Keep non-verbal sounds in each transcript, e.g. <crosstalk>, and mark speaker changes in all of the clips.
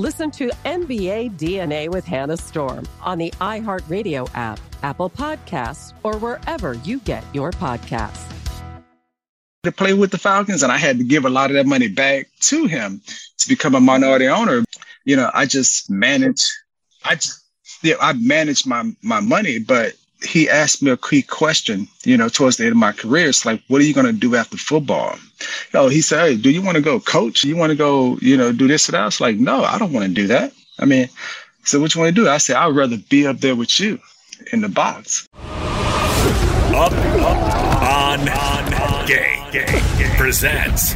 Speaker 1: Listen to NBA DNA with Hannah Storm on the iHeartRadio app, Apple Podcasts, or wherever you get your podcasts.
Speaker 2: To play with the Falcons, and I had to give a lot of that money back to him to become a minority owner. You know, I just manage. I just, yeah, I manage my my money, but he asked me a key question, you know, towards the end of my career. It's like, what are you going to do after football? Oh, he said, hey, do you want to go coach? You want to go, you know, do this or that? I was like, no, I don't want to do that. I mean, so what you want to do? I said, I'd rather be up there with you in the box.
Speaker 3: Up, up, on, on, on. Game, game, game. Presents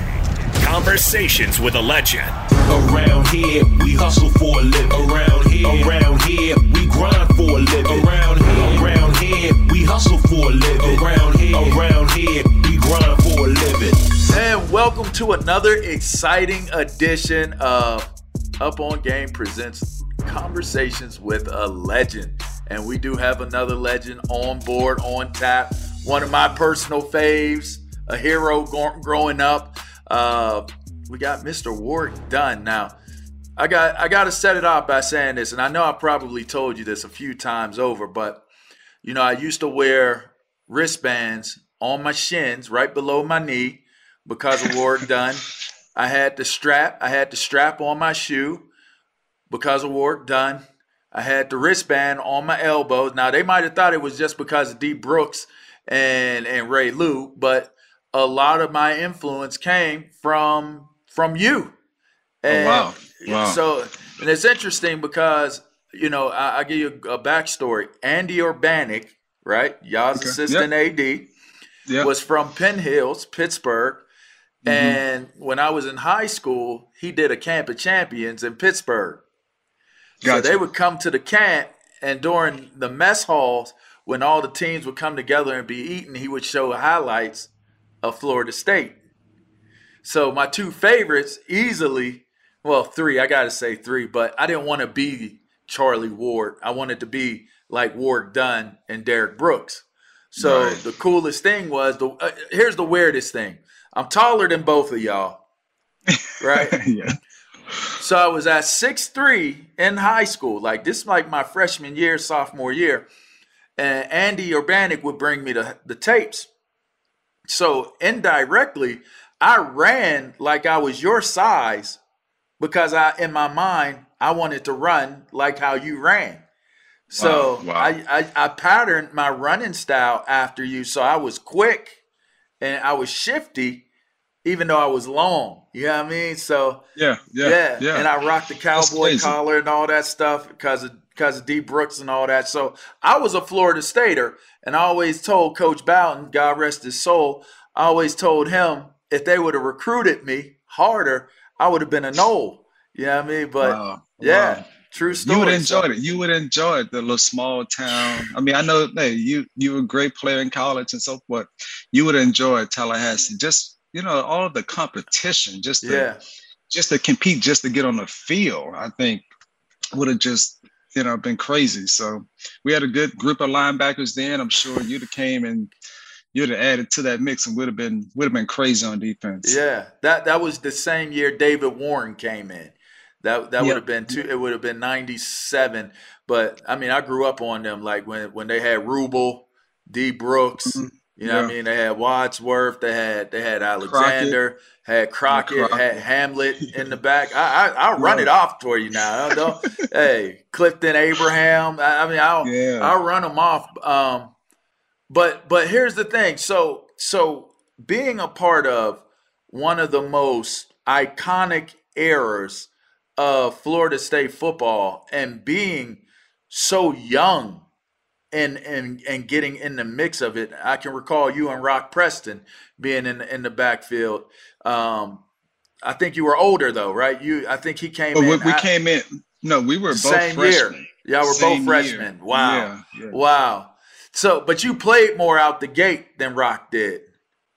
Speaker 3: Conversations with a Legend.
Speaker 4: Around here, we hustle for a living. Around here, around here, we grind for a living. Around here, around here, we hustle for a living. Around here, around here, we grind for a living.
Speaker 5: And welcome to another exciting edition of Up on Game presents Conversations with a Legend. And we do have another legend on board, on tap. One of my personal faves, a hero growing up. Uh, we got Mr. Warrick Dunn. Now, I got I got to set it off by saying this, and I know I probably told you this a few times over, but you know I used to wear wristbands on my shins, right below my knee, because of Warrick Dunn. I had the strap. I had the strap on my shoe because of Warrick Dunn. I had the wristband on my elbows. Now they might have thought it was just because of D Brooks and and Ray Lou, but a lot of my influence came from from you.
Speaker 2: Oh, and oh, wow. wow.
Speaker 5: So, and it's interesting because, you know, I, I give you a, a backstory. Andy Urbanic, right? Y'all's okay. assistant yep. AD, yep. was from Penn Hills, Pittsburgh. Mm-hmm. And when I was in high school, he did a camp of champions in Pittsburgh. Gotcha. So they would come to the camp, and during the mess halls, when all the teams would come together and be eating, he would show highlights of Florida State. So my two favorites easily, well, three, I got to say three, but I didn't want to be Charlie Ward. I wanted to be like Warrick Dunn and Derrick Brooks. So right. the coolest thing was the uh, here's the weirdest thing. I'm taller than both of y'all. <laughs> Right?
Speaker 2: yeah.
Speaker 5: So I was at six three in high school. Like this, is like my freshman year, sophomore year, and Andy Urbanic would bring me the the tapes. So indirectly, I ran like I was your size because I, in my mind, I wanted to run like how you ran. So wow, wow. I, I I patterned my running style after you. So I was quick and I was shifty, even though I was long. You know what I mean? So
Speaker 2: yeah, yeah,
Speaker 5: yeah.
Speaker 2: yeah.
Speaker 5: And I rocked the cowboy collar and all that stuff because of because of D Brooks and all that. So I was a Florida Stater, and I always told Coach Bowden, God rest his soul, I always told him if they would have recruited me harder, I would have been a Nole. You know what I mean? But wow. yeah. Wow. True story.
Speaker 2: You would enjoy so. it. You would enjoy it, the little small town. I mean, I know hey, you you were a great player in college and so forth. You would enjoy Tallahassee. Just you know, all of the competition, just to, yeah. just to compete, just to get on the field. I think would have just you know been crazy. So we had a good group of linebackers then. I'm sure you'd have came and you'd have added to that mix and would have been would have been crazy on defense.
Speaker 5: Yeah, that that was the same year David Warren came in. That that yep. would have been two. It would have been ninety seven. But I mean, I grew up on them. Like when when they had Rubel, D Brooks. Mm-hmm. You know yeah. what I mean? They had Wadsworth. They had they had Alexander. Crockett. Had Crockett, Crockett, had Hamlet <laughs> in the back. I I will run it off for you now. hey, Clifton Abraham. I, I mean, I'll yeah. I'll run them off. Um, but but here's the thing. So so being a part of one of the most iconic eras of Florida State football and being so young and and and getting in the mix of it. I can recall you and Rock Preston being in in the backfield. Um, I think you were older though, right? You, I think he came.
Speaker 2: in.
Speaker 5: We,
Speaker 2: we came in. No, we were both
Speaker 5: same
Speaker 2: freshmen.
Speaker 5: year. Yeah, we're same both freshmen. Year. Wow, yeah, yeah. wow. So, but you played more out the gate than Rock did.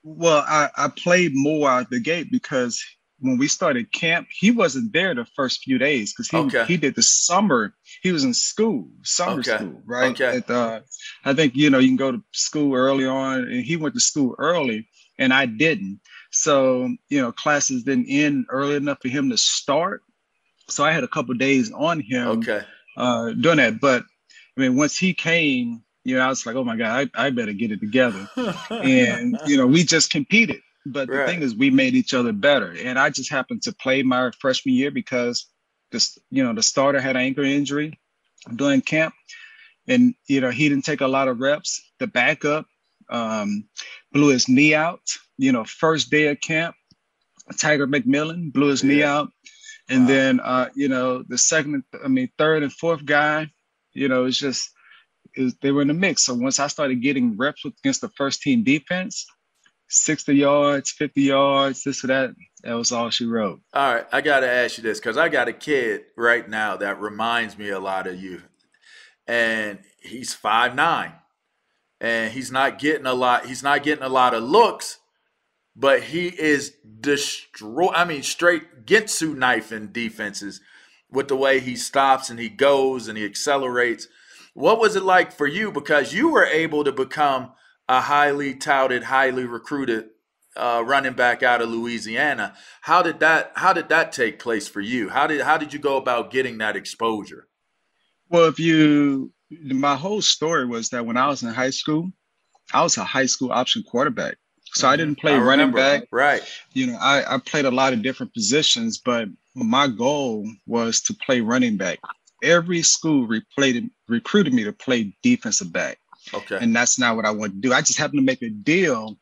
Speaker 2: Well, I, I played more out the gate because when we started camp, he wasn't there the first few days because he okay. he did the summer. He was in school, summer okay. school, right?
Speaker 5: Okay.
Speaker 2: At, uh, I think you know you can go to school early on, and he went to school early, and I didn't. So you know classes didn't end early enough for him to start. So I had a couple days on him.
Speaker 5: Okay.
Speaker 2: Uh, doing that, but I mean, once he came, you know, I was like, oh my god, I, I better get it together, <laughs> and you know, we just competed but right. the thing is, we made each other better. And I just happened to play my freshman year because this, you know, the starter had an ankle injury during camp, and you know he didn't take a lot of reps. The backup um, blew his knee out. You know, first day of camp, Tiger McMillon blew his yeah. knee out, and wow. then uh, you know the second, I mean third and fourth guy, you know, it's just it they were in the mix. So once I started getting reps against the first team defense, 60 yards, 50 yards, this or that. That was all she wrote.
Speaker 5: All right. I got to ask you this because I got a kid right now that reminds me a lot of you. And he's five nine, And he's not getting a lot, he's not getting a lot of looks, but he is destroy I mean, straight Ginsu knifing defenses with the way he stops and he goes and he accelerates. What was it like for you? Because you were able to become – a highly touted, highly recruited uh, running back out of Louisiana. How did that How did that take place for you? How did How did you go about getting that exposure?
Speaker 2: Well, if you, my whole story was that when I was in high school, I was a high school option quarterback. So mm-hmm. I didn't play I running back.
Speaker 5: Right.
Speaker 2: You know, I, I played a lot of different positions, but my goal was to play running back. Every school replayed, recruited me to play defensive back.
Speaker 5: Okay.
Speaker 2: And that's not what I want to do. I just happened to make a deal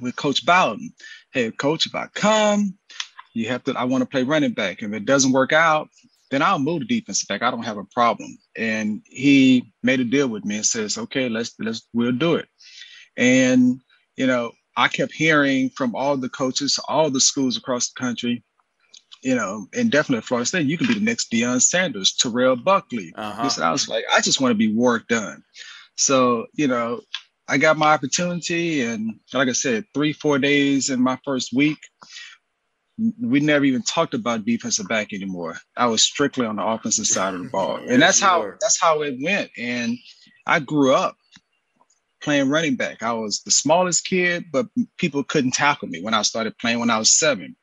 Speaker 2: with Coach Bowden. Hey, coach, if I come, you have to, I want to play running back. If it doesn't work out, then I'll move to defensive back. I don't have a problem. And he made a deal with me and says, okay, let's, let's, we'll do it. And, you know, I kept hearing from all the coaches, all the schools across the country, you know, and definitely Florida State, you can be the next Deion Sanders, Terrell Buckley.
Speaker 5: Uh-huh.
Speaker 2: I was like, I just want to be Warrick Dunn. So, you know, I got my opportunity, and like I said, three, four days in my first week, we never even talked about defensive back anymore. I was strictly on the offensive side of the ball, <laughs> and that's how that's how it went. And I grew up playing running back. I was the smallest kid, but people couldn't tackle me when I started playing when I was seven.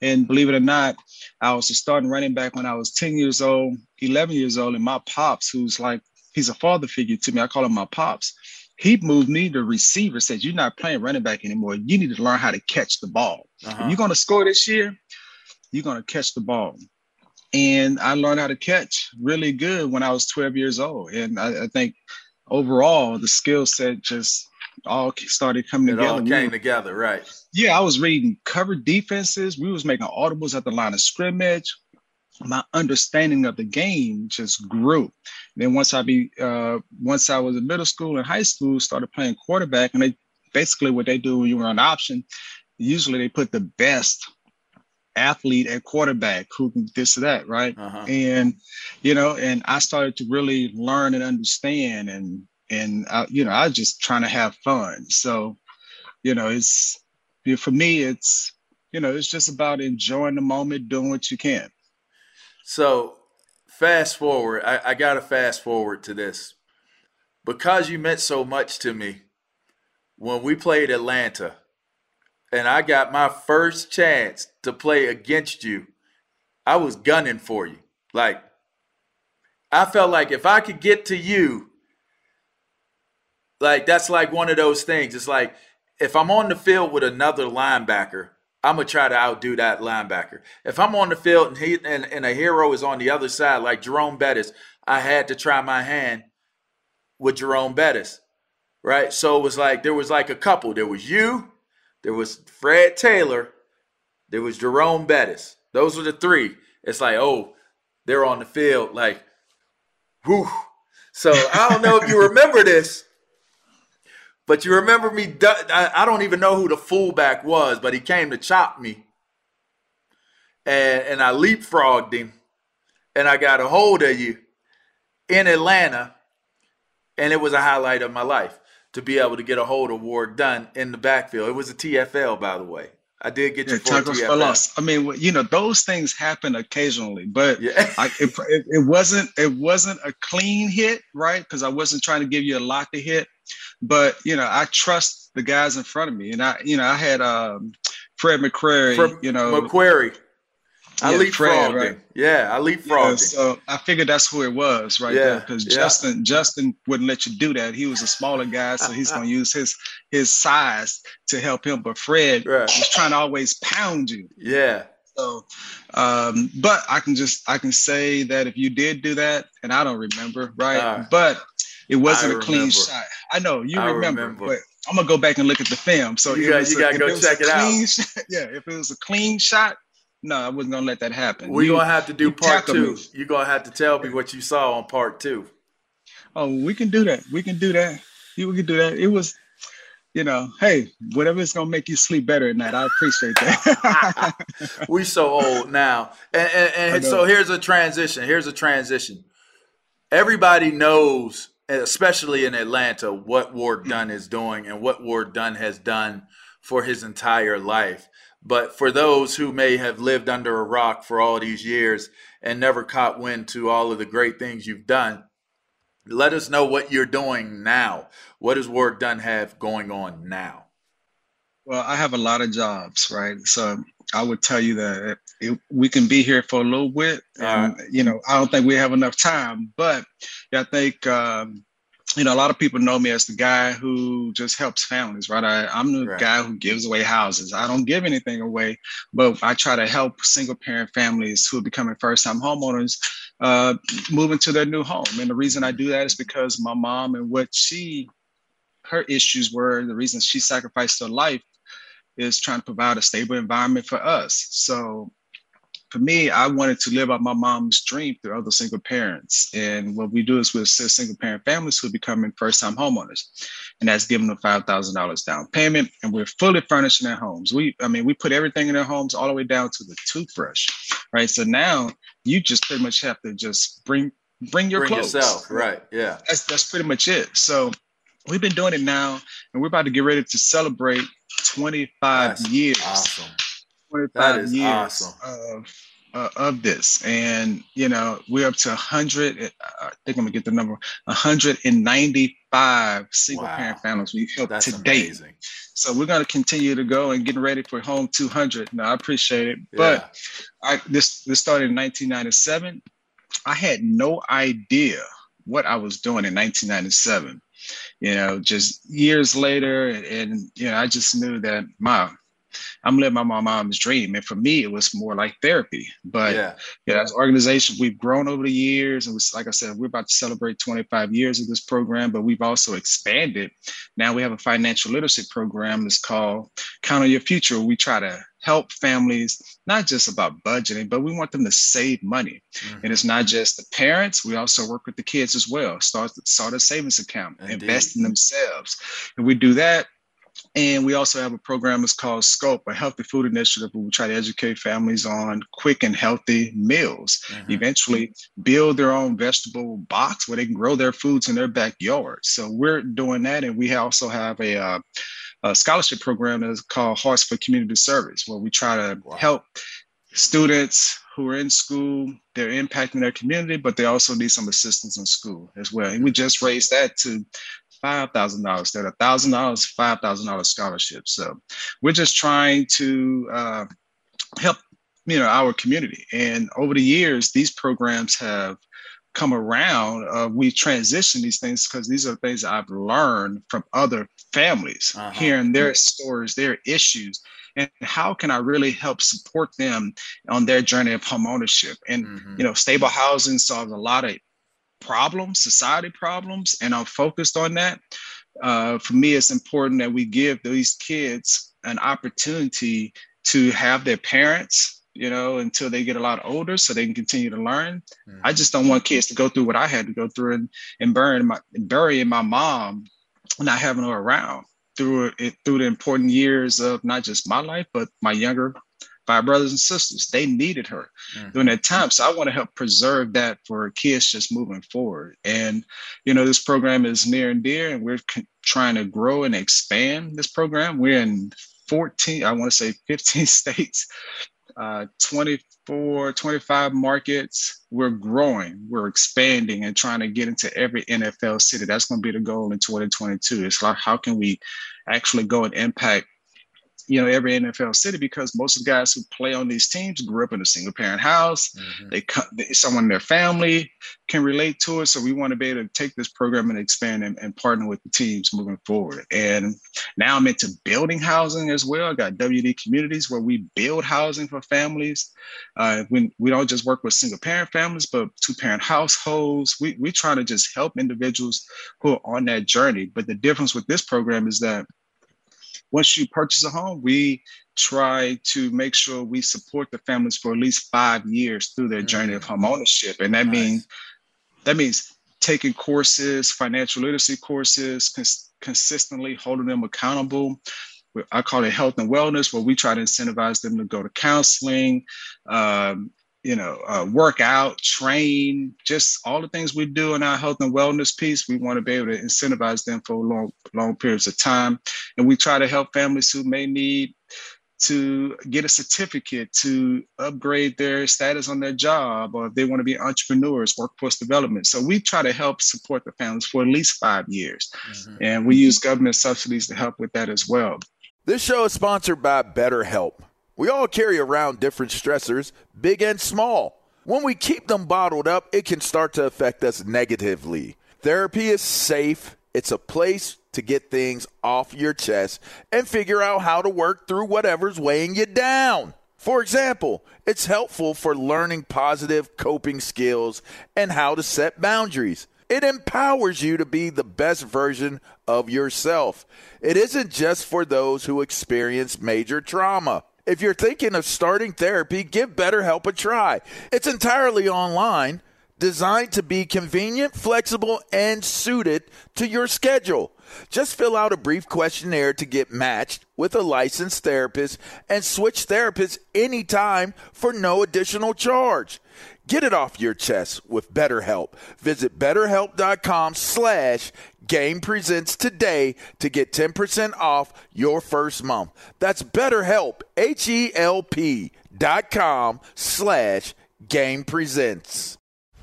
Speaker 2: And believe it or not, I was a starting running back when I was 10 years old, 11 years old. And my pops, who's like, he's a father figure to me, I call him my pops. He moved me to receiver, says, You're not playing running back anymore. You need to learn how to catch the ball. Uh-huh. You're going to score this year, you're going to catch the ball. And I learned how to catch really good when I was 12 years old. And I, I think overall, the skill set just all started coming
Speaker 5: it
Speaker 2: together.
Speaker 5: all came we, together, right?
Speaker 2: Yeah, I was reading cover defenses. We was making audibles at the line of scrimmage. My understanding of the game just grew. And then once I be uh, once I was in middle school and high school, started playing quarterback, and they basically what they do when you on option, usually they put the best athlete at quarterback who can this or that, right? Uh-huh. And you know, and I started to really learn and understand, and and I, you know, I was just trying to have fun. So, you know, it's for me, it's you know, it's just about enjoying the moment, doing what you can.
Speaker 5: So, fast forward, I, I got to fast forward to this because you meant so much to me when we played Atlanta and I got my first chance to play against you, I was gunning for you. Like, I felt like if I could get to you, like, that's like one of those things. It's like, if I'm on the field with another linebacker, I'm gonna try to outdo that linebacker. If I'm on the field and he and, and a hero is on the other side, like Jerome Bettis, I had to try my hand with Jerome Bettis, right? So it was like there was like a couple. There was you, there was Fred Taylor, there was Jerome Bettis. Those were the three. It's like, oh, they're on the field, like, whew. So I don't know if you remember this, but you remember me. I don't even know who the fullback was, but he came to chop me, and and I leapfrogged him, and I got a hold of you in Atlanta, and it was a highlight of my life to be able to get a hold of Warrick Dunn in the backfield. It was a TFL, by the way. I did get you yeah, for TFL. loss.
Speaker 2: I mean, you know, those things happen occasionally, but yeah. I, it, it, wasn't it wasn't a clean hit, right? Because I wasn't trying to give you a lot to hit, but you know, I trust the guys in front of me, and I, you know, I had um, Fred McCrary, Fred you know,
Speaker 5: McCrary. I yeah, leapfrogged right? him. Yeah, I leapfrogged yeah,
Speaker 2: So I figured that's who it was right yeah, there because yeah. Justin Justin wouldn't let you do that. He was a smaller guy, so he's gonna use his his size to help him. But Fred right. was trying to always pound you.
Speaker 5: Yeah.
Speaker 2: So, um, but I can just I can say that if you did do that, and I don't remember, right? Uh, but it wasn't I a clean remember. shot. I know you remember, remember, but I'm gonna go back and look at the film. So
Speaker 5: you, got, you gotta go check it out.
Speaker 2: Shot, <laughs> yeah, if it was a clean shot, no, I wasn't gonna let that happen.
Speaker 5: We're gonna have to do part two. Me. You're gonna have to tell me what you saw on part two.
Speaker 2: Oh, we can do that. We can do that. You can do that. It was, you know, hey, whatever is gonna make you sleep better at night. I appreciate that. <laughs>
Speaker 5: we so old now, and, and, and so here's a transition. Here's a transition. Everybody knows, especially in Atlanta, what Warrick Dunn is doing and what Warrick Dunn has done for his entire life. But for those who may have lived under a rock for all these years and never caught wind to all of the great things you've done, let us know what you're doing now. What does Warrick Dunn have going on now?
Speaker 2: Well, I have a lot of jobs, right? So I would tell you that it, we can be here for a little bit. And, you know, I don't think we have enough time, but I think um, you know, a lot of people know me as the guy who just helps families, right? I, am the right. guy who gives away houses. I don't give anything away, but I try to help single parent families who are becoming first time homeowners uh, move into their new home. And the reason I do that is because my mom and what she, her issues were, the reason she sacrificed her life is trying to provide a stable environment for us. So for me, I wanted to live out my mom's dream through other single parents. And what we do is we assist single parent families who are becoming first time homeowners. And that's giving them $5,000 down payment. And we're fully furnishing their homes. We, I mean, we put everything in their homes all the way down to the toothbrush, right? So now you just pretty much have to just bring, bring your
Speaker 5: bring
Speaker 2: clothes.
Speaker 5: yourself, right? Yeah.
Speaker 2: That's, that's pretty much it. So we've been doing it now and we're about to get ready to celebrate 25 that's years.
Speaker 5: Awesome.
Speaker 2: 25 years awesome. of uh, of this, and you know we're up to 100. Uh, I think I'm gonna get the number 195 single wow. parent families we've helped That's to date. So we're gonna continue to go and getting ready for home 200. Now I appreciate it, yeah. but I this this started in 1997. I had no idea what I was doing in 1997 you know, just years later, and, and you know, I just knew that my I'm living my mom's dream. And for me, it was more like therapy. But yeah, yeah as an organization, we've grown over the years. And was like I said, we're about to celebrate 25 years of this program, but we've also expanded. Now we have a financial literacy program that's called Count on Your Future. We try to help families, not just about budgeting, but we want them to save money. Mm-hmm. And it's not just the parents, we also work with the kids as well. Start, start a savings account, Indeed. invest in themselves. And we do that and we also have a program that's called Scope, a healthy food initiative where we try to educate families on quick and healthy meals. Mm-hmm. Eventually, build their own vegetable box where they can grow their foods in their backyard. So we're doing that, and we also have a, uh, a scholarship program that's called Hearts for Community Service, where we try to wow. help students who are in school, they're impacting their community, but they also need some assistance in school as well. And we just raised that to five thousand dollars instead of thousand dollars, five thousand dollars scholarship. So we're just trying to uh, help you know our community. And over the years, these programs have come around. Uh, we transition these things because these are things I've learned from other families, uh-huh. hearing their stories, their issues, and how can I really help support them on their journey of home ownership. And mm-hmm. you know, stable housing solves a lot of problems, society problems, and I'm focused on that. Uh, for me, it's important that we give these kids an opportunity to have their parents, you know, until they get a lot older so they can continue to learn. Mm-hmm. I just don't want kids to go through what I had to go through and, and burying my burying my mom, not having her around through it through the important years of not just my life, but my younger by brothers and sisters. They needed her mm-hmm. during that time. So I want to help preserve that for kids just moving forward. And, you know, this program is near and dear, and we're c- trying to grow and expand this program. We're in 14, I want to say 15 <laughs> states, uh, 24, 25 markets. We're growing, we're expanding and trying to get into every NFL city. That's going to be the goal in 2022. It's like, how can we actually go and impact you know every NFL city because most of the guys who play on these teams grew up in a single parent house. Mm-hmm. They, they someone in their family can relate to it. So we want to be able to take this program and expand and, and, partner with the teams moving forward. And now I'm into building housing as well. I got WD communities where we build housing for families. Uh, we, we don't just work with single parent families, but two parent households. We we try to just help individuals who are on that journey. But the difference with this program is that once you purchase a home, we try to make sure we support the families for at least five years through their mm-hmm. journey of mm. home ownership. And that nice. means that means taking courses, financial literacy courses, cons- consistently holding them accountable. I call it health and wellness, where we try to incentivize them to go to counseling, um, you know, uh, work out, train, just all the things we do in our health and wellness piece. We want to be able to incentivize them for long, long periods of time. And we try to help families who may need to get a certificate to upgrade their status on their job, or if they want to be entrepreneurs, workforce development. So we try to help support the families for at least five years. Mm-hmm. And we use government subsidies to help with that as well.
Speaker 5: This show is sponsored by BetterHelp. We all carry around different stressors, big and small. When we keep them bottled up, it can start to affect us negatively. Therapy is safe, it's a place to get things off your chest and figure out how to work through whatever's weighing you down. For example, it's helpful for learning positive coping skills and how to set boundaries. It empowers you to be the best version of yourself. It isn't just for those who experience major trauma. If you're thinking of starting therapy, give BetterHelp a try. It's entirely online, designed to be convenient, flexible, and suited to your schedule. Just fill out a brief questionnaire to get matched with a licensed therapist and switch therapists anytime for no additional charge. Get it off your chest with BetterHelp. Visit betterhelp.com slash Game presents today to get 10% off your first month. That's BetterHelp, H E L P betmgm.com slash game presents.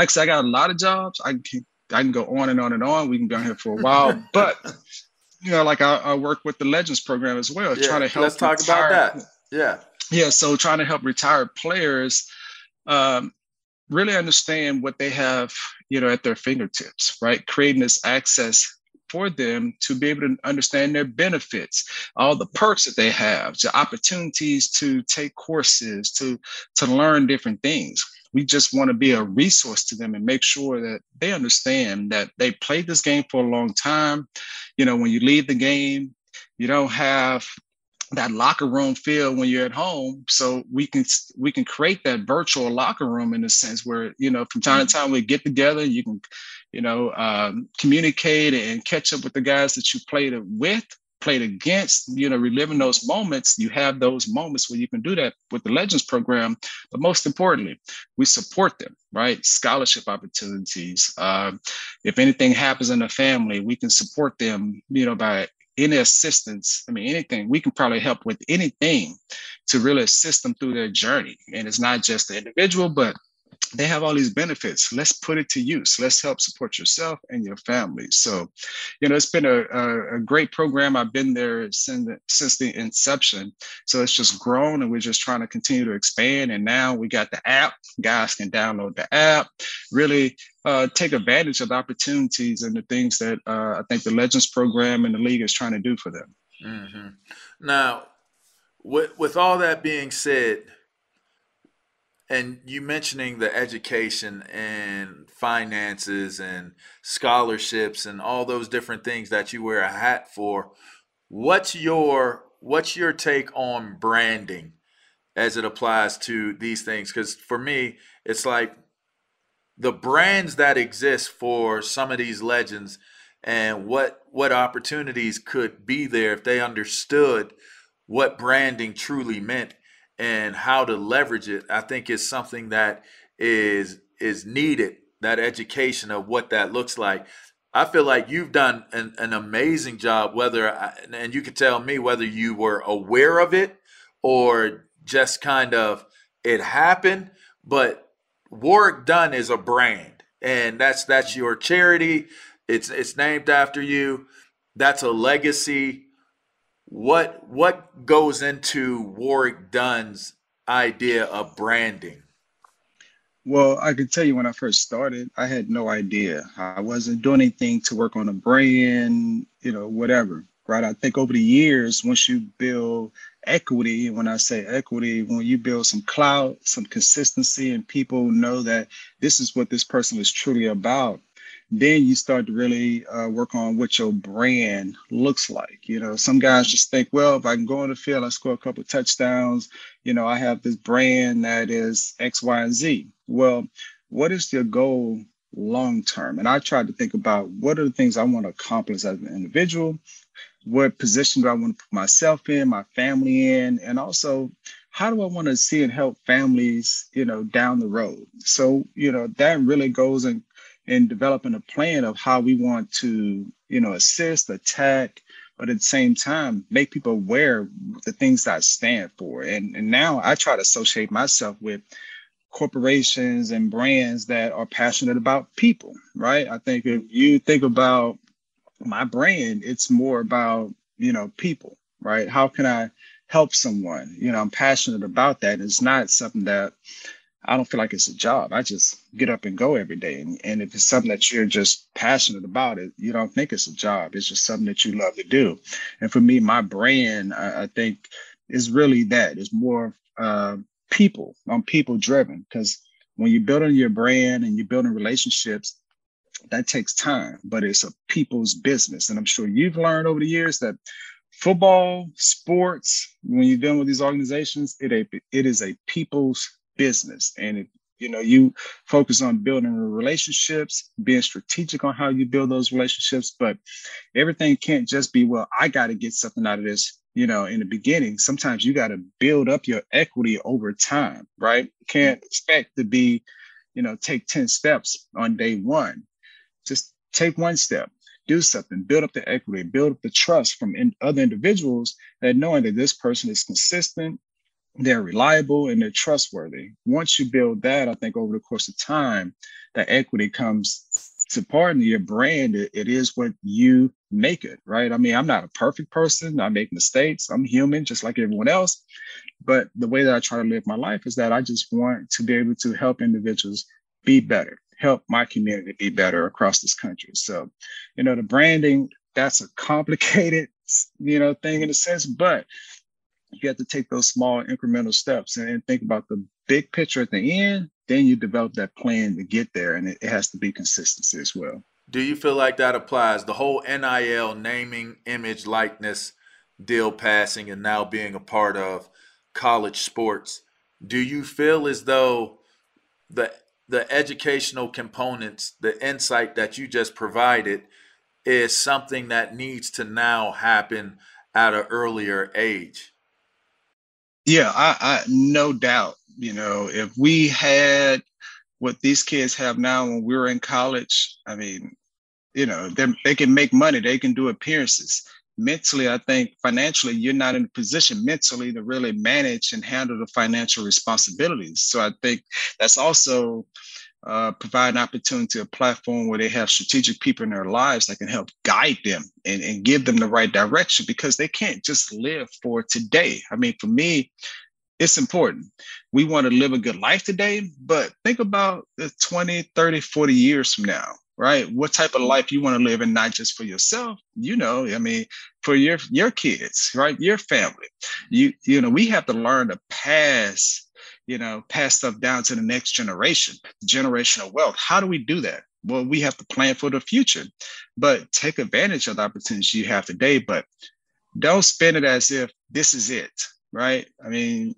Speaker 2: Like I said, I got a lot of jobs. I can I can go on and on and on. We can be on here for a while, but <laughs> you know, like I, I work with the Legends program as well,
Speaker 5: Yeah,
Speaker 2: trying to help.
Speaker 5: let's talk about that. Yeah.
Speaker 2: Yeah, so trying to help retired players um, really understand what they have, you know, at their fingertips, right? Creating this access for them to be able to understand their benefits, all the perks that they have, the opportunities to take courses, to to learn different things. We just want to be a resource to them and make sure that they understand that they played this game for a long time. You know, when you leave the game, you don't have that locker room feel when you're at home so we can we can create that virtual locker room in a sense where you know from time to time we get together you can you know um, communicate and catch up with the guys that you played with played against you know reliving those moments you have those moments where you can do that with the legends program. But most importantly we support them right? Scholarship opportunities. Uh, if anything happens in the family we can support them you know by any assistance, I mean, anything, we can probably help with anything to really assist them through their journey. And it's not just the individual, but they have all these benefits. Let's put it to use. Let's help support yourself and your family. So, you know, it's been a, a, a great program. I've been there since the, since the inception. So it's just grown and we're just trying to continue to expand. And now we got the app. Guys can download the app, really uh, take advantage of the opportunities and the things that uh, I think the Legends program and the league is trying to do for them.
Speaker 5: hmm Now, with with all that being said, and you mentioning the education and finances and scholarships and all those different things that you wear a hat for, what's your what's your take on branding as it applies to these things? Because for me, it's like the brands that exist for some of these legends and what what opportunities could be there if they understood what branding truly meant and how to leverage it i think is something that is is needed that education of what that looks like i feel like you've done an, an amazing job whether I, and you could tell me whether you were aware of it or just kind of it happened but Warrick Dunn is a brand, and that's that's your charity. It's it's named after you. That's a legacy. What what goes into Warrick Dunn's idea of branding?
Speaker 2: Well, I can tell you when I first started, I had no idea. I wasn't doing anything to work on a brand, you know, whatever. Right. I think over the years, once you build equity. When I say equity, when you build some clout, some consistency, and people know that this is what this person is truly about, then you start to really uh, work on what your brand looks like. You know, some guys just think, well, if I can go on the field, I score a couple touchdowns. You know, I have this brand that is X, Y, and Z. Well, what is your goal long term? And I tried to think about what are the things I want to accomplish as an individual what position do I want to put myself in, my family in, and also how do I want to see and help families, you know, down the road. So, you know, that really goes in in developing a plan of how we want to, you know, assist, attack, but at the same time, make people aware the things that I stand for. And, and now I try to associate myself with corporations and brands that are passionate about people, right? I think if you think about my brand, it's more about, you know, people, right? How can I help someone? You know, I'm passionate about that. It's not something that I don't feel like it's a job. I just get up and go every day. And, and if it's something that you're just passionate about it, you don't think it's a job. It's just something that you love to do. And for me, my brand, I, I think is really that. It's more uh, people. I'm people driven because when you're building your brand and you're building relationships, that takes time, but it's a people's business. And I'm sure you've learned over the years that football, sports, when you're dealing with these organizations, it a, it is a people's business. And if you know you focus on building relationships, being strategic on how you build those relationships, but everything can't just be, well, I got to get something out of this. You know, in the beginning, sometimes you got to build up your equity over time, right? Can't expect to be, you know, take 10 steps on day one just take one step, do something, build up the equity, build up the trust from in other individuals that knowing that this person is consistent, they're reliable, and they're trustworthy. Once you build that, I think over the course of time, that equity comes to part your brand. It, it is what you make it, right? I mean, I'm not a perfect person. I make mistakes. I'm human, just like everyone else. But the way that I try to live my life is that I just want to be able to help individuals be better help my community be better across this country. So, you know, the branding, that's a complicated, you know, thing in a sense, but you have to take those small incremental steps and, think about the big picture at the end. Then you develop that plan to get there, and it, it has to be consistency as well.
Speaker 5: Do you feel like that applies? The whole NIL naming, image, likeness deal passing, and now being a part of college sports. Do you feel as though the the educational components, the insight that you just provided is something that needs to now happen at an earlier age.
Speaker 2: Yeah, I, I no doubt. You know, if we had what these kids have now when we were in college, I mean, you know, they can make money, they can do appearances. Mentally, I think financially, you're not in a position mentally to really manage and handle the financial responsibilities. So I think that's also uh, provide an opportunity, a platform where they have strategic people in their lives that can help guide them and, and give them the right direction because they can't just live for today. I mean, for me, it's important. We want to live a good life today, but think about the 20, 30, 40 years from now, right? What type of life you want to live and not just for yourself, you know, I mean, for your your kids, right? Your family. You you know, we have to learn to pass you know, pass stuff down to the next generation, generational wealth. How do we do that? Well, we have to plan for the future, but take advantage of the opportunities you have today, but don't spend it as if this is it, right? I mean,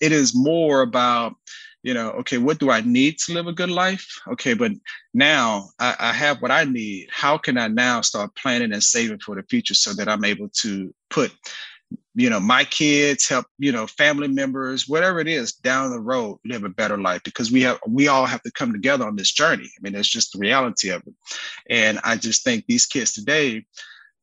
Speaker 2: it is more about, you know, okay, what do I need to live a good life? Okay, but now I, I have what I need. How can I now start planning and saving for the future so that I'm able to put you know, my kids help, you know, family members, whatever it is down the road, live a better life because we have, we all have to come together on this journey. I mean, it's just the reality of it. And I just think these kids today,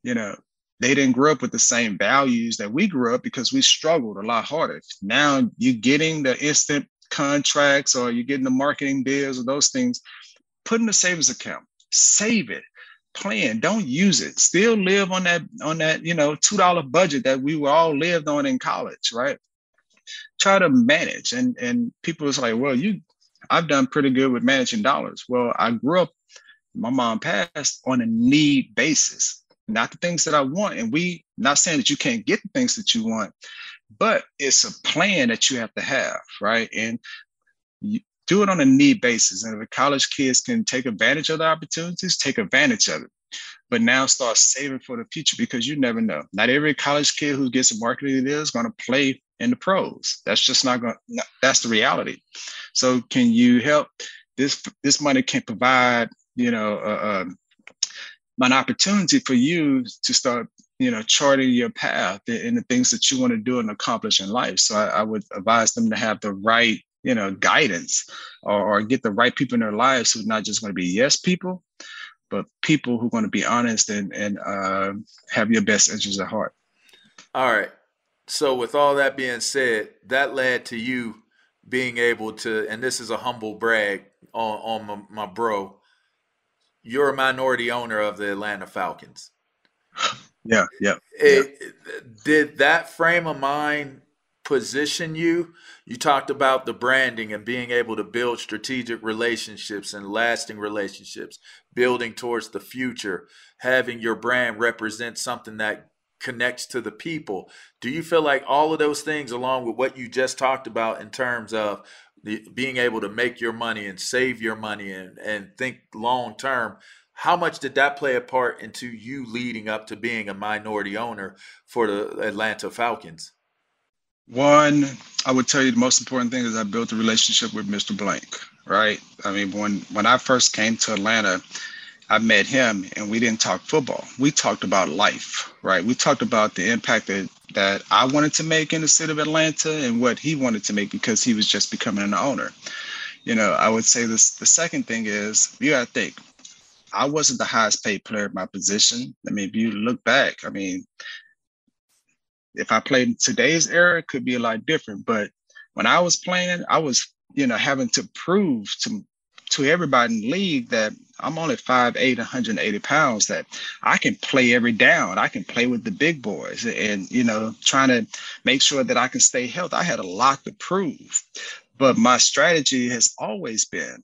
Speaker 2: you know, they didn't grow up with the same values that we grew up because we struggled a lot harder. Now you're getting the instant contracts or you're getting the marketing deals or those things, put in a savings account, save it, plan. Don't use it. Still live on that on that you know two dollar budget that we were all lived on in college, right? Try to manage. And and people was like, well, you, I've done pretty good with managing dollars. Well, I grew up. My mom passed on a need basis, not the things that I want. And we not saying that you can't get the things that you want, but it's a plan that you have to have, right? And you do it on a need basis. And if college kids can take advantage of the opportunities, take advantage of it. But now start saving for the future because you never know. Not every college kid who gets a marketing deal is going to play in the pros. That's just not going. That's the reality. So can you help? This this money can provide you know uh, an opportunity for you to start you know charting your path and the things that you want to do and accomplish in life so I, I would advise them to have the right you know guidance or, or, get the right people in their lives who are not just going to be yes people but people who are going to be honest and and uh, have your best interests at heart
Speaker 5: all right so with all that being said that led to you being able to and this is a humble brag on, on my, my bro you're a minority owner of the atlanta falcons
Speaker 2: yeah, yeah.
Speaker 5: It, yeah. Did that frame of mind position you? You talked about the branding and being able to build strategic relationships and lasting relationships, building towards the future, having your brand represent something that connects to the people. Do you feel like all of those things, along with what you just talked about in terms of the, being able to make your money and save your money and, and think long term, how much did that play a part into you leading up to being a minority owner for the Atlanta Falcons?
Speaker 2: One, I would tell you the most important thing is I built a relationship with Mr. Blank, right? I mean, when when I first came to Atlanta, I met him and we didn't talk football. We talked about life, right? We talked about the impact that, that I wanted to make in the city of Atlanta and what he wanted to make because he was just becoming an owner. You know, I would say this the second thing is you gotta think I wasn't the highest paid player at my position. I mean, if you look back, I mean, if I played in today's era, it could be a lot different. But when I was playing, I was, you know, having to prove to to everybody in the league that I'm only 5'8, 180 pounds, that I can play every down. I can play with the big boys and, you know, trying to make sure that I can stay healthy. I had a lot to prove. But my strategy has always been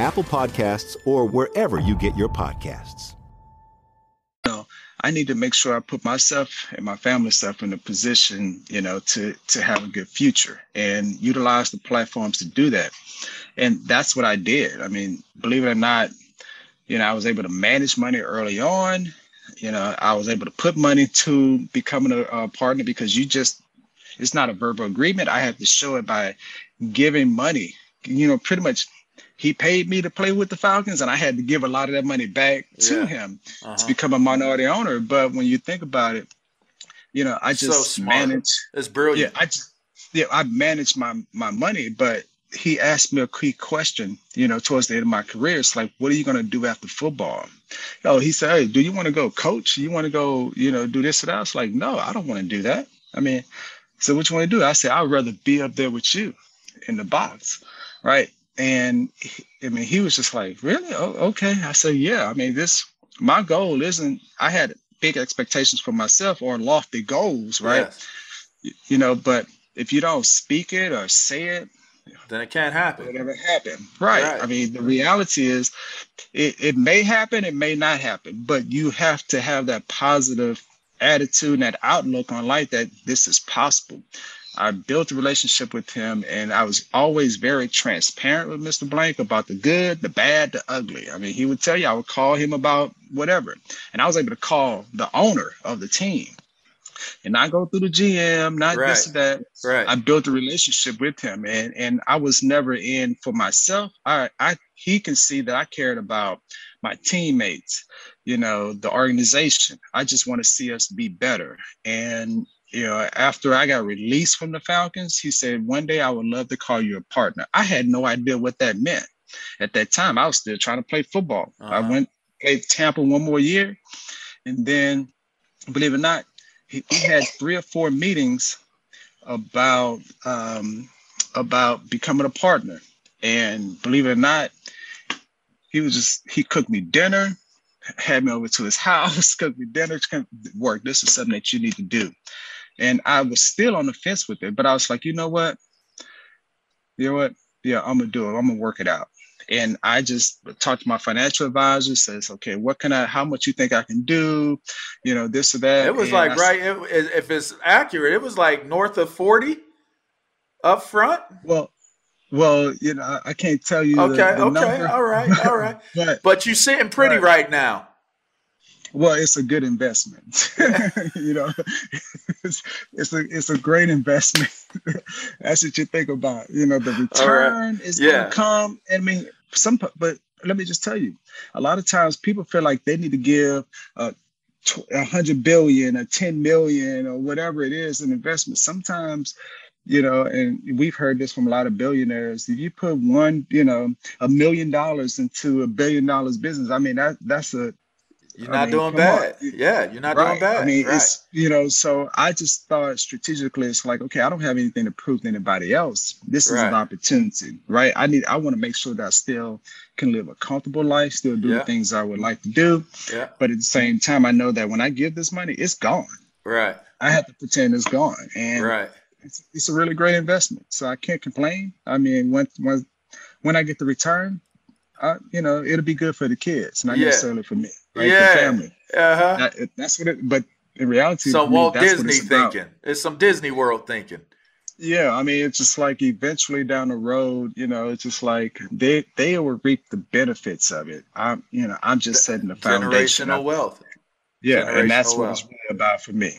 Speaker 6: Apple Podcasts, or wherever you get your podcasts.
Speaker 2: I need to make sure I put myself and my family stuff in a position, you know, to to have a good future and utilize the platforms to do that. And that's what I did. I mean, believe it or not, you know, I was able to manage money early on. You know, I was able to put money to becoming a, a partner because you just it's not a verbal agreement. I had to show it by giving money. You know, pretty much he paid me to play with the Falcons, and I had to give a lot of that money back to
Speaker 5: Yeah.
Speaker 2: him
Speaker 5: Uh-huh.
Speaker 2: to become a minority owner. But when you think about it, you know, I just
Speaker 5: smart.
Speaker 2: manage.
Speaker 5: It's brilliant.
Speaker 2: Yeah, I just yeah, I managed my my money, but he asked me a key question, you know, towards the end of my career. It's like, what are you gonna do after football? Oh, he said, Hey, do you want to go coach? You want to go, you know, do this or that? I was like, no, I don't want to do that. I mean, so what you want to do? I said, I'd rather be up there with you in the box. Right. And he- I mean, he was just like, really? Oh, okay. I said, yeah. I mean, this, my goal isn't, I had big expectations for myself or lofty goals, right?
Speaker 5: Yes.
Speaker 2: You know, but if you don't speak it or say it,
Speaker 5: Then it can't happen.
Speaker 2: whatever happen. Right.
Speaker 5: Right.
Speaker 2: I mean, the reality is it, it may happen, it may not happen, but you have to have that positive attitude and that outlook on life that this is possible. I built a relationship with him and I was always very transparent with Mr. Blank about the good, the bad, the ugly. I mean, he would tell you, I would call him about whatever. And I was able to call the owner of the team and not go through the GM, not this or that.
Speaker 5: Right.
Speaker 2: I built a relationship with him and and I was never in for myself. I I he can see that I cared about my teammates, you know, the organization. I just want to see us be better. And you know, after I got released from the Falcons, he said, "One day I would love to call you a partner." I had no idea what that meant. At that time, I was still trying to play football. I
Speaker 5: Uh-huh.
Speaker 2: went played Tampa one more year, and then, believe it or not, he, he had three or four meetings about um, about becoming a partner. And believe it or not, he was just he cooked me dinner, had me over to his <laughs> house, cooked me dinner, work. This is something that you need to do. And I was still on the fence with it, but I was like, you know what? You know what? Yeah, I'm gonna do it. I'm gonna work it out. And I just talked to my financial advisor, says, okay, what can I, how much you think I can do? You know, this or that.
Speaker 5: It was
Speaker 2: And
Speaker 5: like
Speaker 2: I
Speaker 5: right. It, if it's accurate, it was like north of forty up front.
Speaker 2: Well, well, you know, I- can't tell you.
Speaker 5: Okay,
Speaker 2: the
Speaker 5: okay,
Speaker 2: number,
Speaker 5: all right, all right. <laughs>
Speaker 2: but
Speaker 5: But you sitting pretty
Speaker 2: Right.
Speaker 5: right now.
Speaker 2: Well, it's a good investment. <laughs> you know, it's, it's a it's a great investment. <laughs> That's what you think about. You know, the
Speaker 5: All right.
Speaker 2: return is
Speaker 5: Yeah.
Speaker 2: gonna come. I mean, some, but let me just tell you, a lot of times people feel like they need to give a hundred billion or 10 million or whatever it is an investment. Sometimes, you know, and we've heard this from a lot of billionaires. If you put one, you know, a million dollars into a billion dollars business, I mean, that that's a
Speaker 5: You're
Speaker 2: I
Speaker 5: not
Speaker 2: mean,
Speaker 5: doing
Speaker 2: come on.
Speaker 5: bad. Yeah, you're not
Speaker 2: right.
Speaker 5: doing bad.
Speaker 2: I mean,
Speaker 5: right.
Speaker 2: it's you know, so I just thought strategically, it's like, okay, I don't have anything to prove to anybody else. This is
Speaker 5: Right.
Speaker 2: an opportunity, right? I need, I want to make sure that I still can live a comfortable life, still do
Speaker 5: Yeah.
Speaker 2: the things I would like to do,
Speaker 5: yeah.
Speaker 2: but at the same time, I know that when I give this money, it's gone.
Speaker 5: Right.
Speaker 2: I have to pretend it's gone, and
Speaker 5: Right.
Speaker 2: it's, it's a really great investment. So I can't complain. I mean, when when when I get the return, I, you know, it'll be good for the kids, not
Speaker 5: Yeah.
Speaker 2: necessarily for me, right?
Speaker 5: Yeah.
Speaker 2: The family.
Speaker 5: Uh huh.
Speaker 2: That, that's what it. But in reality,
Speaker 5: So
Speaker 2: me,
Speaker 5: Walt
Speaker 2: what
Speaker 5: Disney
Speaker 2: it's about.
Speaker 5: thinking. It's some Disney World thinking.
Speaker 2: Yeah, I mean, it's just like eventually down the road, you know, it's just like they they will reap the benefits of it. I'm, you know, I'm just setting the foundation.
Speaker 5: Generational
Speaker 2: up.
Speaker 5: wealth.
Speaker 2: Yeah, and that's what
Speaker 5: wealth.
Speaker 2: it's really about for me.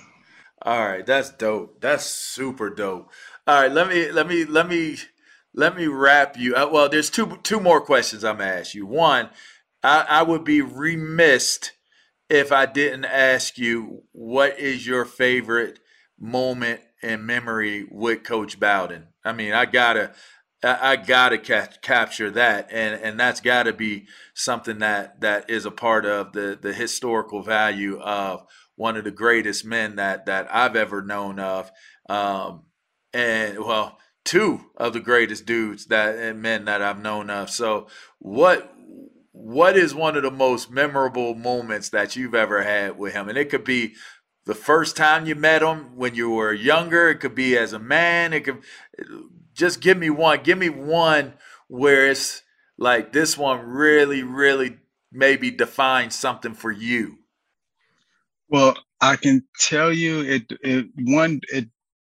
Speaker 5: All right, that's dope. That's super dope. All right, let me let me let me let me wrap you. Uh, well, there's two two more questions I'm gonna ask you. One, I, I would be remiss if I didn't ask you what is your favorite moment and memory with Coach Bowden. I mean, I gotta I, gotta ca- capture that, and and that's got to be something that that is a part of the the historical value of one of the greatest men that that I've ever known of, um, and well, two of the greatest dudes that and men that I've known of. So, what what is one of the most memorable moments that you've ever had with him? And it could be the first time you met him when you were younger. It could be as a man. It could just give me one. Give me one where it's like this one really, really maybe defines something for you.
Speaker 2: Well, I can tell you it it one it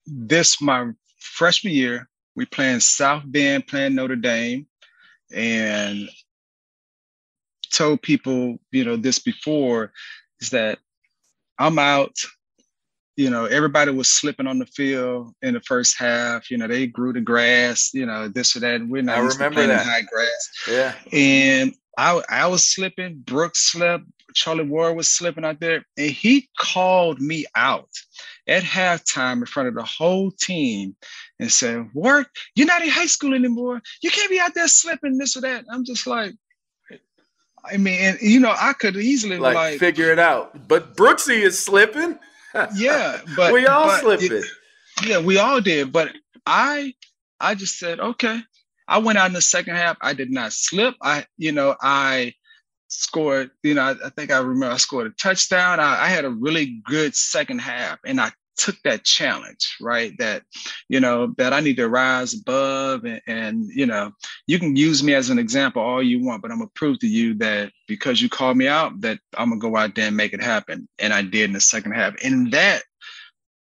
Speaker 2: this my freshman year, we playing South Bend, playing Notre Dame, and told people, you know, this before is that I'm out. You know, everybody was slipping on the field in the first half. You know, they grew the grass. You know, this or that. We're not
Speaker 5: I remember that.
Speaker 2: high grass.
Speaker 5: Yeah.
Speaker 2: And I I was slipping. Brooks slipped. Charlie Ward was slipping out there, and he called me out at halftime in front of the whole team and said, "Ward, you're not in high school anymore. You can't be out there slipping this or that." I'm just like, I mean, and you know, I could easily
Speaker 5: Like,
Speaker 2: like,
Speaker 5: figure it out. But Brooksy is slipping. <laughs>
Speaker 2: yeah, but
Speaker 5: we all
Speaker 2: but
Speaker 5: slipping.
Speaker 2: it- yeah, we all did. But I, I just said, okay. I went out in the second half. I did not slip. I, you know, I scored. You know, I, I think I remember I scored a touchdown. I, I had a really good second half, and I took that challenge, right? That, you know, that I need to rise above, and, and you know, you can use me as an example all you want, but I'm gonna prove to you that because you called me out, that I'm gonna go out there and make it happen, and I did in the second half, and that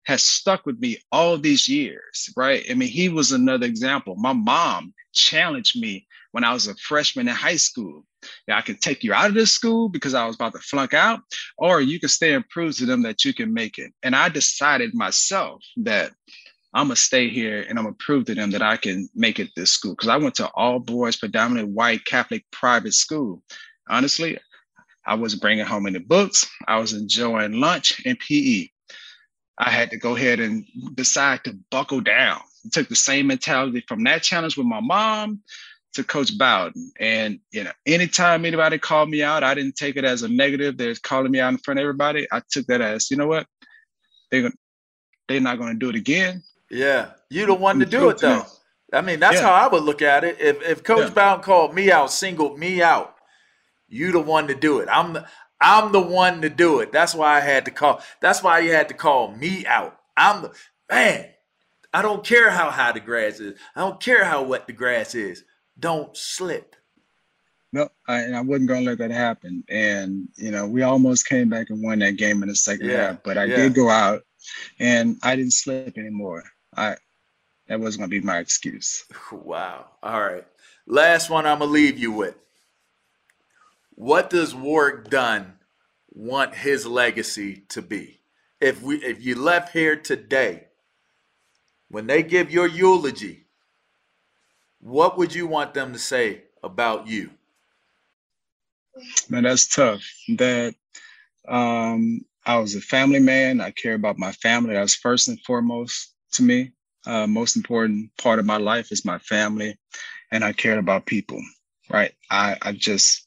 Speaker 2: has stuck with me all these years, right? I mean, he was another example. My mom challenged me when I was a freshman in high school. I can take you out of this school because I was about to flunk out, or you can stay and prove to them that you can make it. And I decided myself that I'm gonna stay here and I'm gonna prove to them that I can make it this school. Because I went to all boys, predominantly white Catholic private school. Honestly, I was bringing home any books. I was enjoying lunch and PE. I had to go ahead and decide to buckle down. I took the same mentality from that challenge with my mom to Coach Bowden. And you know, anytime anybody called me out, I didn't take it as a negative. They're calling me out in front of everybody. I took that as, you know what? They're gonna they're not gonna do it again.
Speaker 5: Yeah, you the one to do it though. I mean, that's
Speaker 2: Yeah.
Speaker 5: how I would look at it. If if Coach
Speaker 2: Yeah.
Speaker 5: Bowden called me out, singled me out, you the one to do it. I'm the I'm the one to do it. That's why I had to call. That's why you had to call me out. I'm the man. I don't care how high the grass is. I don't care how wet the grass is. Don't slip.
Speaker 2: No, I, and I wasn't gonna let that happen. And you know, we almost came back and won that game in the second
Speaker 5: Yeah,
Speaker 2: half, but I
Speaker 5: yeah.
Speaker 2: did go out and I didn't slip anymore. I that wasn't gonna be my excuse. <laughs>
Speaker 5: Wow. All right. Last one I'm gonna leave you with. What does Warrick Dunn want his legacy to be? If we if you left here today, when they give your eulogy, what would you want them to say about you?
Speaker 2: Man, that's tough. That um, I was a family man. I care about my family. That's first and foremost to me. Uh, most important part of my life is my family, and I care about people. Right. I, I just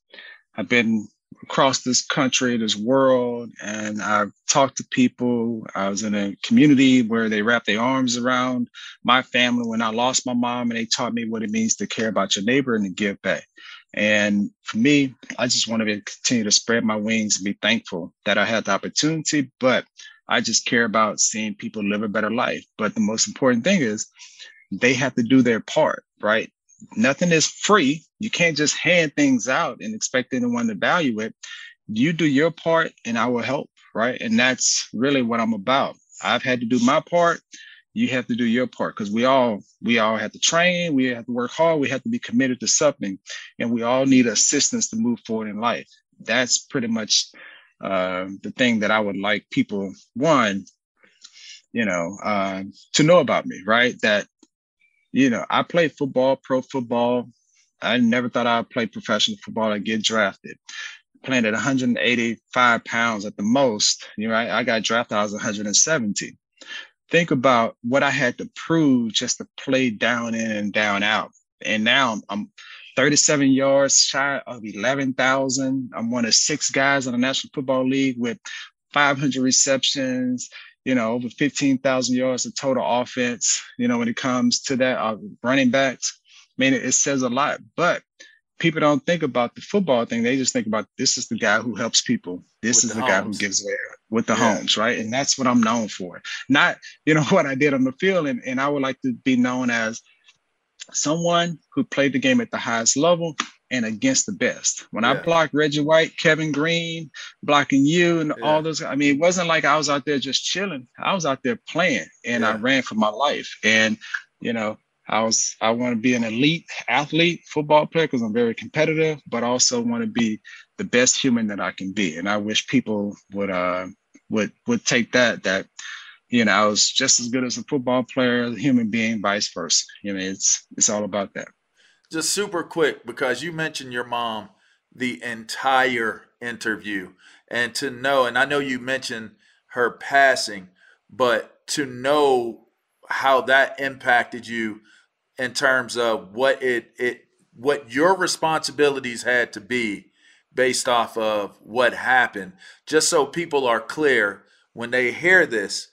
Speaker 2: I've been across this country, this world, and I've talked to people. I was in a community where they wrapped their arms around my family when I lost my mom, and they taught me what it means to care about your neighbor and to give back. And for me, I just want to continue to spread my wings and be thankful that I had the opportunity. But I just care about seeing people live a better life. But the most important thing is they have to do their part, right? Nothing is free. You can't just hand things out and expect anyone to value it. You do your part and I will help, right? And that's really what I'm about. I've had to do my part. You have to do your part because we all we all have to train, we have to work hard, we have to be committed to something, and we all need assistance to move forward in life. That's pretty much uh, the thing that I would like people one, you know, uh, to know about me, right? That you know, I played football, pro football. I never thought I'd play professional football. I'd get drafted. Playing at 185 pounds at the most, you know, I, I got drafted. I was 170. Think about what I had to prove just to play down in and down out. And now I'm, I'm 37 yards shy of 11,000. I'm one of six guys in the National Football League with 500 receptions, you know, over 15,000 yards of total offense. You know, when it comes to that, uh, running backs, I mean, it, it says a lot. But people don't think about the football thing. They just think about this is the guy who helps people. This
Speaker 5: With
Speaker 2: is
Speaker 5: the
Speaker 2: the, guy who gives away with the
Speaker 5: Yeah.
Speaker 2: homes, right? And that's what I'm known for. Not, you know, <laughs> what I did on the field. And, and I would like to be known as someone who played the game at the highest level and against the best. When I blocked Reggie White, Kevin Greene, blocking you, and
Speaker 5: Yeah.
Speaker 2: all those, I mean, it wasn't like I was out there just chilling. I was out there playing, and I ran for my life. And you know, I was I want to be an elite athlete, football player, because I'm very competitive, but also want to be the best human that I can be. And I wish people would uh would would take that that you know I was just as good as a football player as a human being, vice versa. You know, it's it's all about that.
Speaker 5: Just super quick because you mentioned your mom the entire interview and to know and i know you mentioned her passing but to know how that impacted you in terms of what it it what your responsibilities had to be based off of what happened just so people are clear when they hear this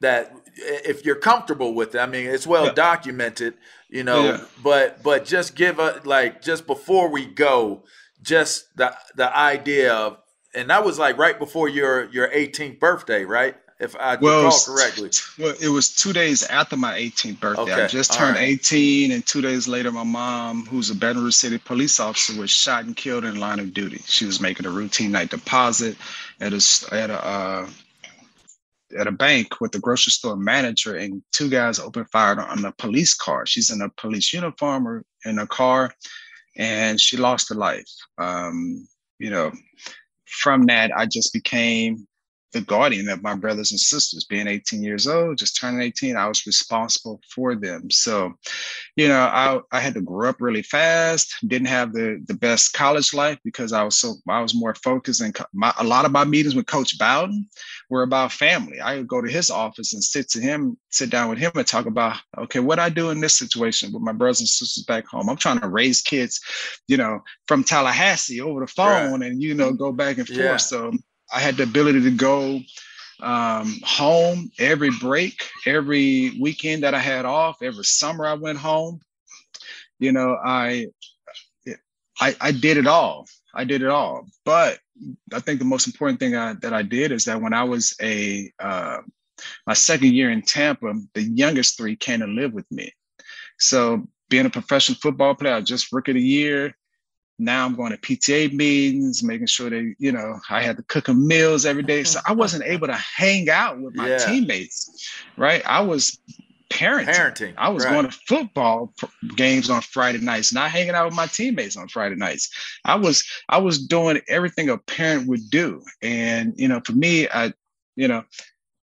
Speaker 5: that if you're comfortable with it, I mean, it's well
Speaker 2: Yeah.
Speaker 5: documented, you know,
Speaker 2: Yeah.
Speaker 5: but but just give a like just before we go, just the the idea of and that was like right before your your 18th birthday, right? If I
Speaker 2: Well,
Speaker 5: recall correctly.
Speaker 2: Well, it was two days after my 18th birthday. I just turned
Speaker 5: right.
Speaker 2: 18, and two days later, my mom, who's a Baton Rouge City police officer, was shot and killed in line of duty. She was making a routine night deposit at a at a uh, at a bank with the grocery store manager, and two guys opened fire on a police car. She's in a police uniform or in a car, and she lost her life. Um, you know, from that, I just became the guardian of my brothers and sisters. Being 18 years old, just turning 18, I was responsible for them. So, you know, I, I had to grow up really fast. Didn't have the the best college life because I was so I was more focused. And my, a lot of my meetings with Coach Bowden were about family. I would go to his office and sit to him, sit down with him, and talk about okay, what I do in this situation with my brothers and sisters back home. I'm trying to raise kids, you know, from Tallahassee over the phone, and you know, go back and forth.
Speaker 5: Yeah.
Speaker 2: So I had the ability to go um, home every break, every weekend that I had off, every summer I went home. You know, I, I, I did it all. I did it all. But I think the most important thing I, that I did is that when I was a uh, my second year in Tampa, the youngest three came to live with me. So being a professional football player, I just rookie of the year. Now I'm going to PTA meetings, making sure that, you know, I had to cook them meals every day. So I wasn't <laughs> able to hang out with my
Speaker 5: Yeah.
Speaker 2: teammates, right? I was parenting.
Speaker 5: Parenting,
Speaker 2: I was
Speaker 5: right.
Speaker 2: going to football games on Friday nights, not hanging out with my teammates on Friday nights. I was I was doing everything a parent would do. And, you know, for me, I, you know,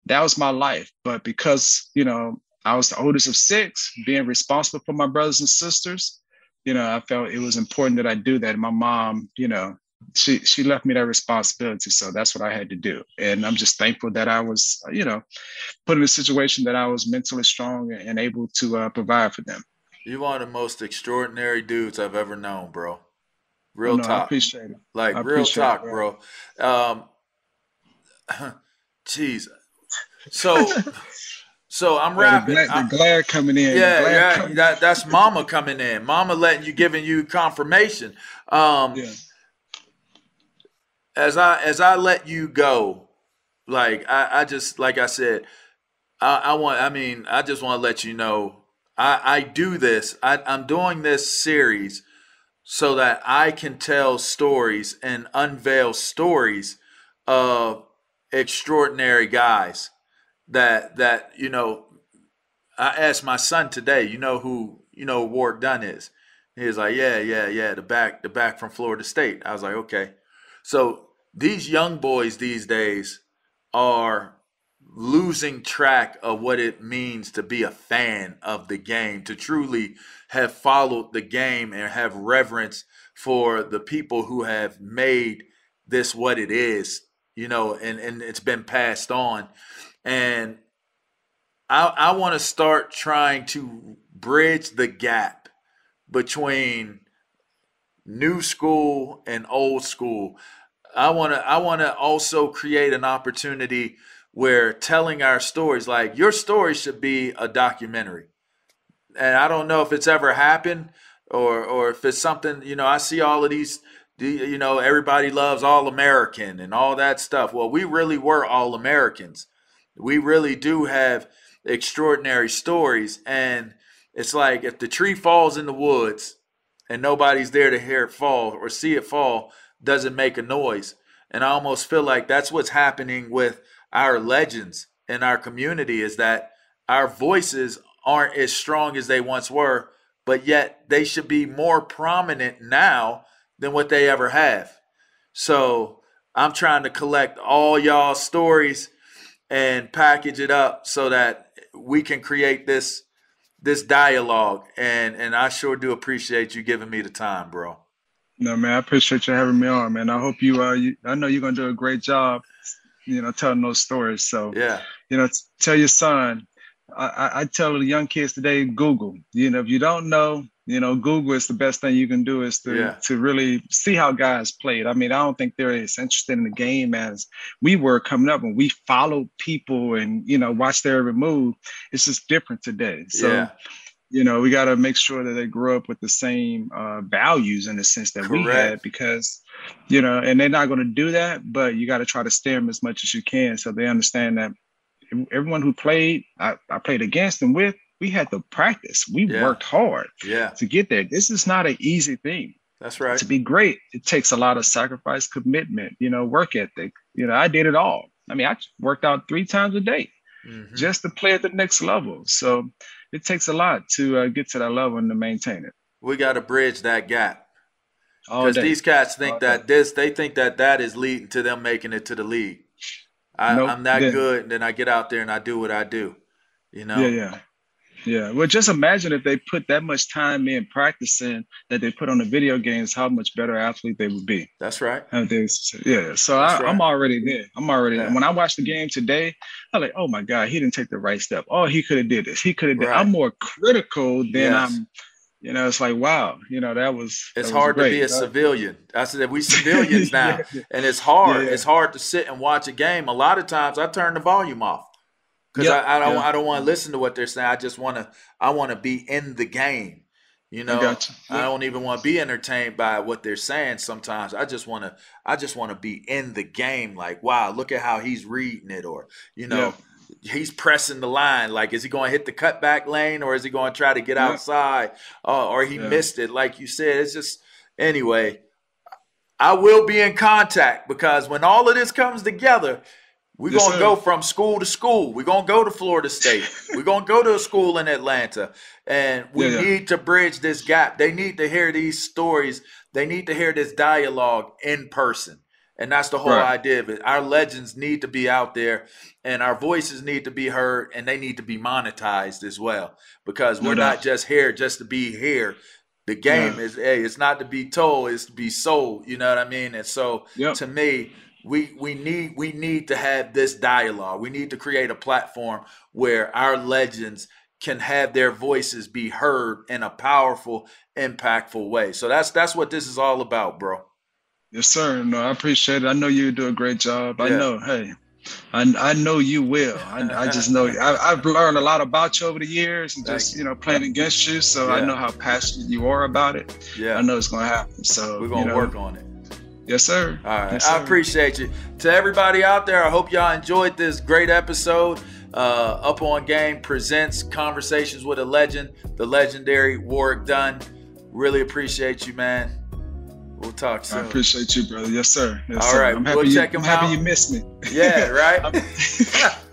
Speaker 2: that was my life. But because, you know, I was the oldest of six, being responsible for my brothers and sisters, you know, I felt it was important that I do that. My mom, you know, she she left me that responsibility. So that's what I had to do. And I'm just thankful that I was, you know, put in a situation that I was mentally strong and able to uh, provide for them.
Speaker 5: You're one of the most extraordinary dudes I've ever known, bro. Real
Speaker 2: No, I
Speaker 5: talk.
Speaker 2: appreciate it.
Speaker 5: Like real
Speaker 2: appreciate it,
Speaker 5: talk,
Speaker 2: bro.
Speaker 5: bro. Um, <laughs> jeez. So, <laughs> so I'm
Speaker 2: the,
Speaker 5: rapping.
Speaker 2: glare,
Speaker 5: I'm-
Speaker 2: the glare coming in.
Speaker 5: yeah, yeah.
Speaker 2: coming-
Speaker 5: That, that's mama coming in. Mama letting you, giving you confirmation. Um,
Speaker 2: Yeah.
Speaker 5: as I as I let you go, like I, I just like I said, I, I want. I mean, I just want to let you know, I, I do this. I, I'm doing this series so that I can tell stories and unveil stories of extraordinary guys that that you know. I asked my son today, you know who you know Warrick Dunn is. He was like, yeah, yeah, yeah, the back, the back from Florida State. I was like, okay. So these young boys these days are losing track of what it means to be a fan of the game, to truly have followed the game and have reverence for the people who have made this what it is, you know, and, and it's been passed on. And I, I want to start trying to bridge the gap between new school and old school. I want to I want to also create an opportunity where telling our stories like your story should be a documentary. And I don't know if it's ever happened or or if it's something, you know, I see all of these the- you know, everybody loves all American and all that stuff. Well, we really were all Americans. We really do have extraordinary stories and it's like if the tree falls in the woods and nobody's there to hear it fall or see it fall doesn't make a noise. And I almost feel like that's what's happening with our legends in our community is that our voices aren't as strong as they once were, but yet they should be more prominent now than what they ever have. So I'm trying to collect all y'all stories and package it up so that we can create this this dialogue and and I sure do appreciate you giving me the time, bro.
Speaker 2: No man, I appreciate you having me on, man. I hope you uh you, I know you're gonna do a great job, you know, telling those stories. So
Speaker 5: yeah,
Speaker 2: you know, tell your son. I, I tell the young kids today, Google. You know, if you don't know, you know, Google is the best thing you can do is to
Speaker 5: Yeah.
Speaker 2: to really see how guys played. I mean, I don't think they're as interested in the game as we were coming up when we followed people and you know watched their every move. It's just different today. So
Speaker 5: Yeah.
Speaker 2: you know, we got to make sure that they grow up with the same uh, values in the sense that we had because you know, and they're not going to do that, but you got to try to steer them as much as you can so they understand that everyone who played, I, I played against and with, we had to practice. We
Speaker 5: Yeah.
Speaker 2: worked hard
Speaker 5: Yeah.
Speaker 2: to get there. This is not an easy thing.
Speaker 5: That's right.
Speaker 2: To be great, it takes a lot of sacrifice, commitment, you know, work ethic. You know, I did it all. I mean, I worked out three times a day
Speaker 5: Mhm.
Speaker 2: just to play at the next level. So it takes a lot to uh, get to that level and to maintain it.
Speaker 5: We got to bridge that gap. Because these cats think
Speaker 2: All
Speaker 5: that this, they think that that is leading to them making it to the league. I,
Speaker 2: Nope.
Speaker 5: I'm that
Speaker 2: Yeah.
Speaker 5: good, and then I get out there and I do what I do. You know?
Speaker 2: Yeah, yeah. Yeah. Well, just imagine if they put that much time in practicing that they put on the video games, how much better athlete they would be.
Speaker 5: That's right.
Speaker 2: They- yeah. So I,
Speaker 5: right.
Speaker 2: I'm already there. I'm already
Speaker 5: Yeah.
Speaker 2: there. When I watched the game today, I'm like, oh my God, he didn't take the right step. Oh, he could have did this. He could have did.
Speaker 5: Right.
Speaker 2: I'm more critical than
Speaker 5: Yes.
Speaker 2: I'm, you know, it's like, wow, you know, that was
Speaker 5: It's
Speaker 2: that was
Speaker 5: hard to be a
Speaker 2: That-
Speaker 5: civilian. I said we <laughs> civilians now, and it's hard.
Speaker 2: Yeah, yeah.
Speaker 5: It's hard to sit and watch a game. A lot of times, I turn the volume off because
Speaker 2: Yep,
Speaker 5: I, I don't.
Speaker 2: yeah.
Speaker 5: I don't want to listen to what they're saying. I just want to. I want to be in the game. You know,
Speaker 2: you.
Speaker 5: I don't even want to be entertained by what they're saying. Sometimes I just want to. I just want to be in the game. Like, wow, look at how he's reading it, or you know. He's pressing the line. Like, is he going to hit the cutback lane, or is he going to try to get
Speaker 2: Yeah.
Speaker 5: outside, uh, or he
Speaker 2: Yeah.
Speaker 5: missed it? Like you said, it's just anyway. I will be in contact because when all of this comes together, we're
Speaker 2: Yes,
Speaker 5: gonna
Speaker 2: sir.
Speaker 5: go from school to school. We're gonna go to Florida State. we're gonna go to a school in Atlanta. And we
Speaker 2: Yeah, yeah.
Speaker 5: need to bridge this gap. They need to hear these stories. They need to hear this dialogue in person. And that's the whole
Speaker 2: Right.
Speaker 5: idea of it. Our legends need to be out there and our voices need to be heard and they need to be monetized as well. Because we're not just here just to be here. The game
Speaker 2: Yeah.
Speaker 5: is hey, it's not to be told, it's to be sold. You know what I mean? And so
Speaker 2: Yep.
Speaker 5: to me, we we need we need to have this dialogue. We need to create a platform where our legends can have their voices be heard in a powerful, impactful way. So that's that's what this is all about, bro.
Speaker 2: Yes, sir. No, I appreciate it. I know you do a great job. I know. Hey, I, I know you will. I, I just know. I, I've learned a lot about you over the years, and just
Speaker 5: you.
Speaker 2: know playing against you. So I know how passionate you are about it.
Speaker 5: Yeah.
Speaker 2: I know it's going to happen. So
Speaker 5: We're gonna
Speaker 2: you know,
Speaker 5: work on it.
Speaker 2: Yes, sir.
Speaker 5: All right.
Speaker 2: Yes,
Speaker 5: I appreciate you. To everybody out there, I hope y'all enjoyed this great episode. Uh, Up on Game presents Conversations with a Legend, the legendary Warrick Dunn. Really appreciate you, man. We'll talk
Speaker 2: I
Speaker 5: soon.
Speaker 2: appreciate you, brother. Yes, sir. Yes,
Speaker 5: All
Speaker 2: sir.
Speaker 5: right,
Speaker 2: I'm happy.
Speaker 5: we'll
Speaker 2: you,
Speaker 5: check
Speaker 2: I'm happy you missed me.
Speaker 5: Yeah, <laughs> right. <laughs>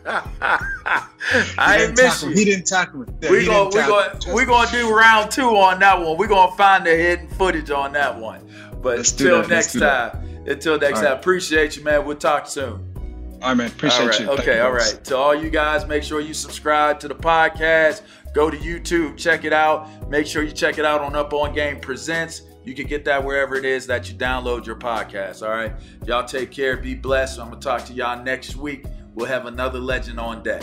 Speaker 5: I ain't
Speaker 2: didn't
Speaker 5: miss you.
Speaker 2: He didn't tackle me. Yeah,
Speaker 5: we
Speaker 2: he
Speaker 5: gonna
Speaker 2: didn't
Speaker 5: we
Speaker 2: tackle
Speaker 5: gonna we gonna do round two on that one. We're gonna find the hidden footage on that one. But
Speaker 2: Let's
Speaker 5: until next time, until next
Speaker 2: All
Speaker 5: time,
Speaker 2: right.
Speaker 5: appreciate you, man. We'll talk soon.
Speaker 2: All right, man. Appreciate
Speaker 5: all right.
Speaker 2: you.
Speaker 5: Okay,
Speaker 2: you,
Speaker 5: all
Speaker 2: boss.
Speaker 5: To all you guys, make sure you subscribe to the podcast. Go to YouTube, check it out. Make sure you check it out on Up On Game Presents. You can get that wherever it is that you download your podcast. All right. Y'all take care. Be blessed. I'm gonna talk to y'all next week. We'll have another legend on deck.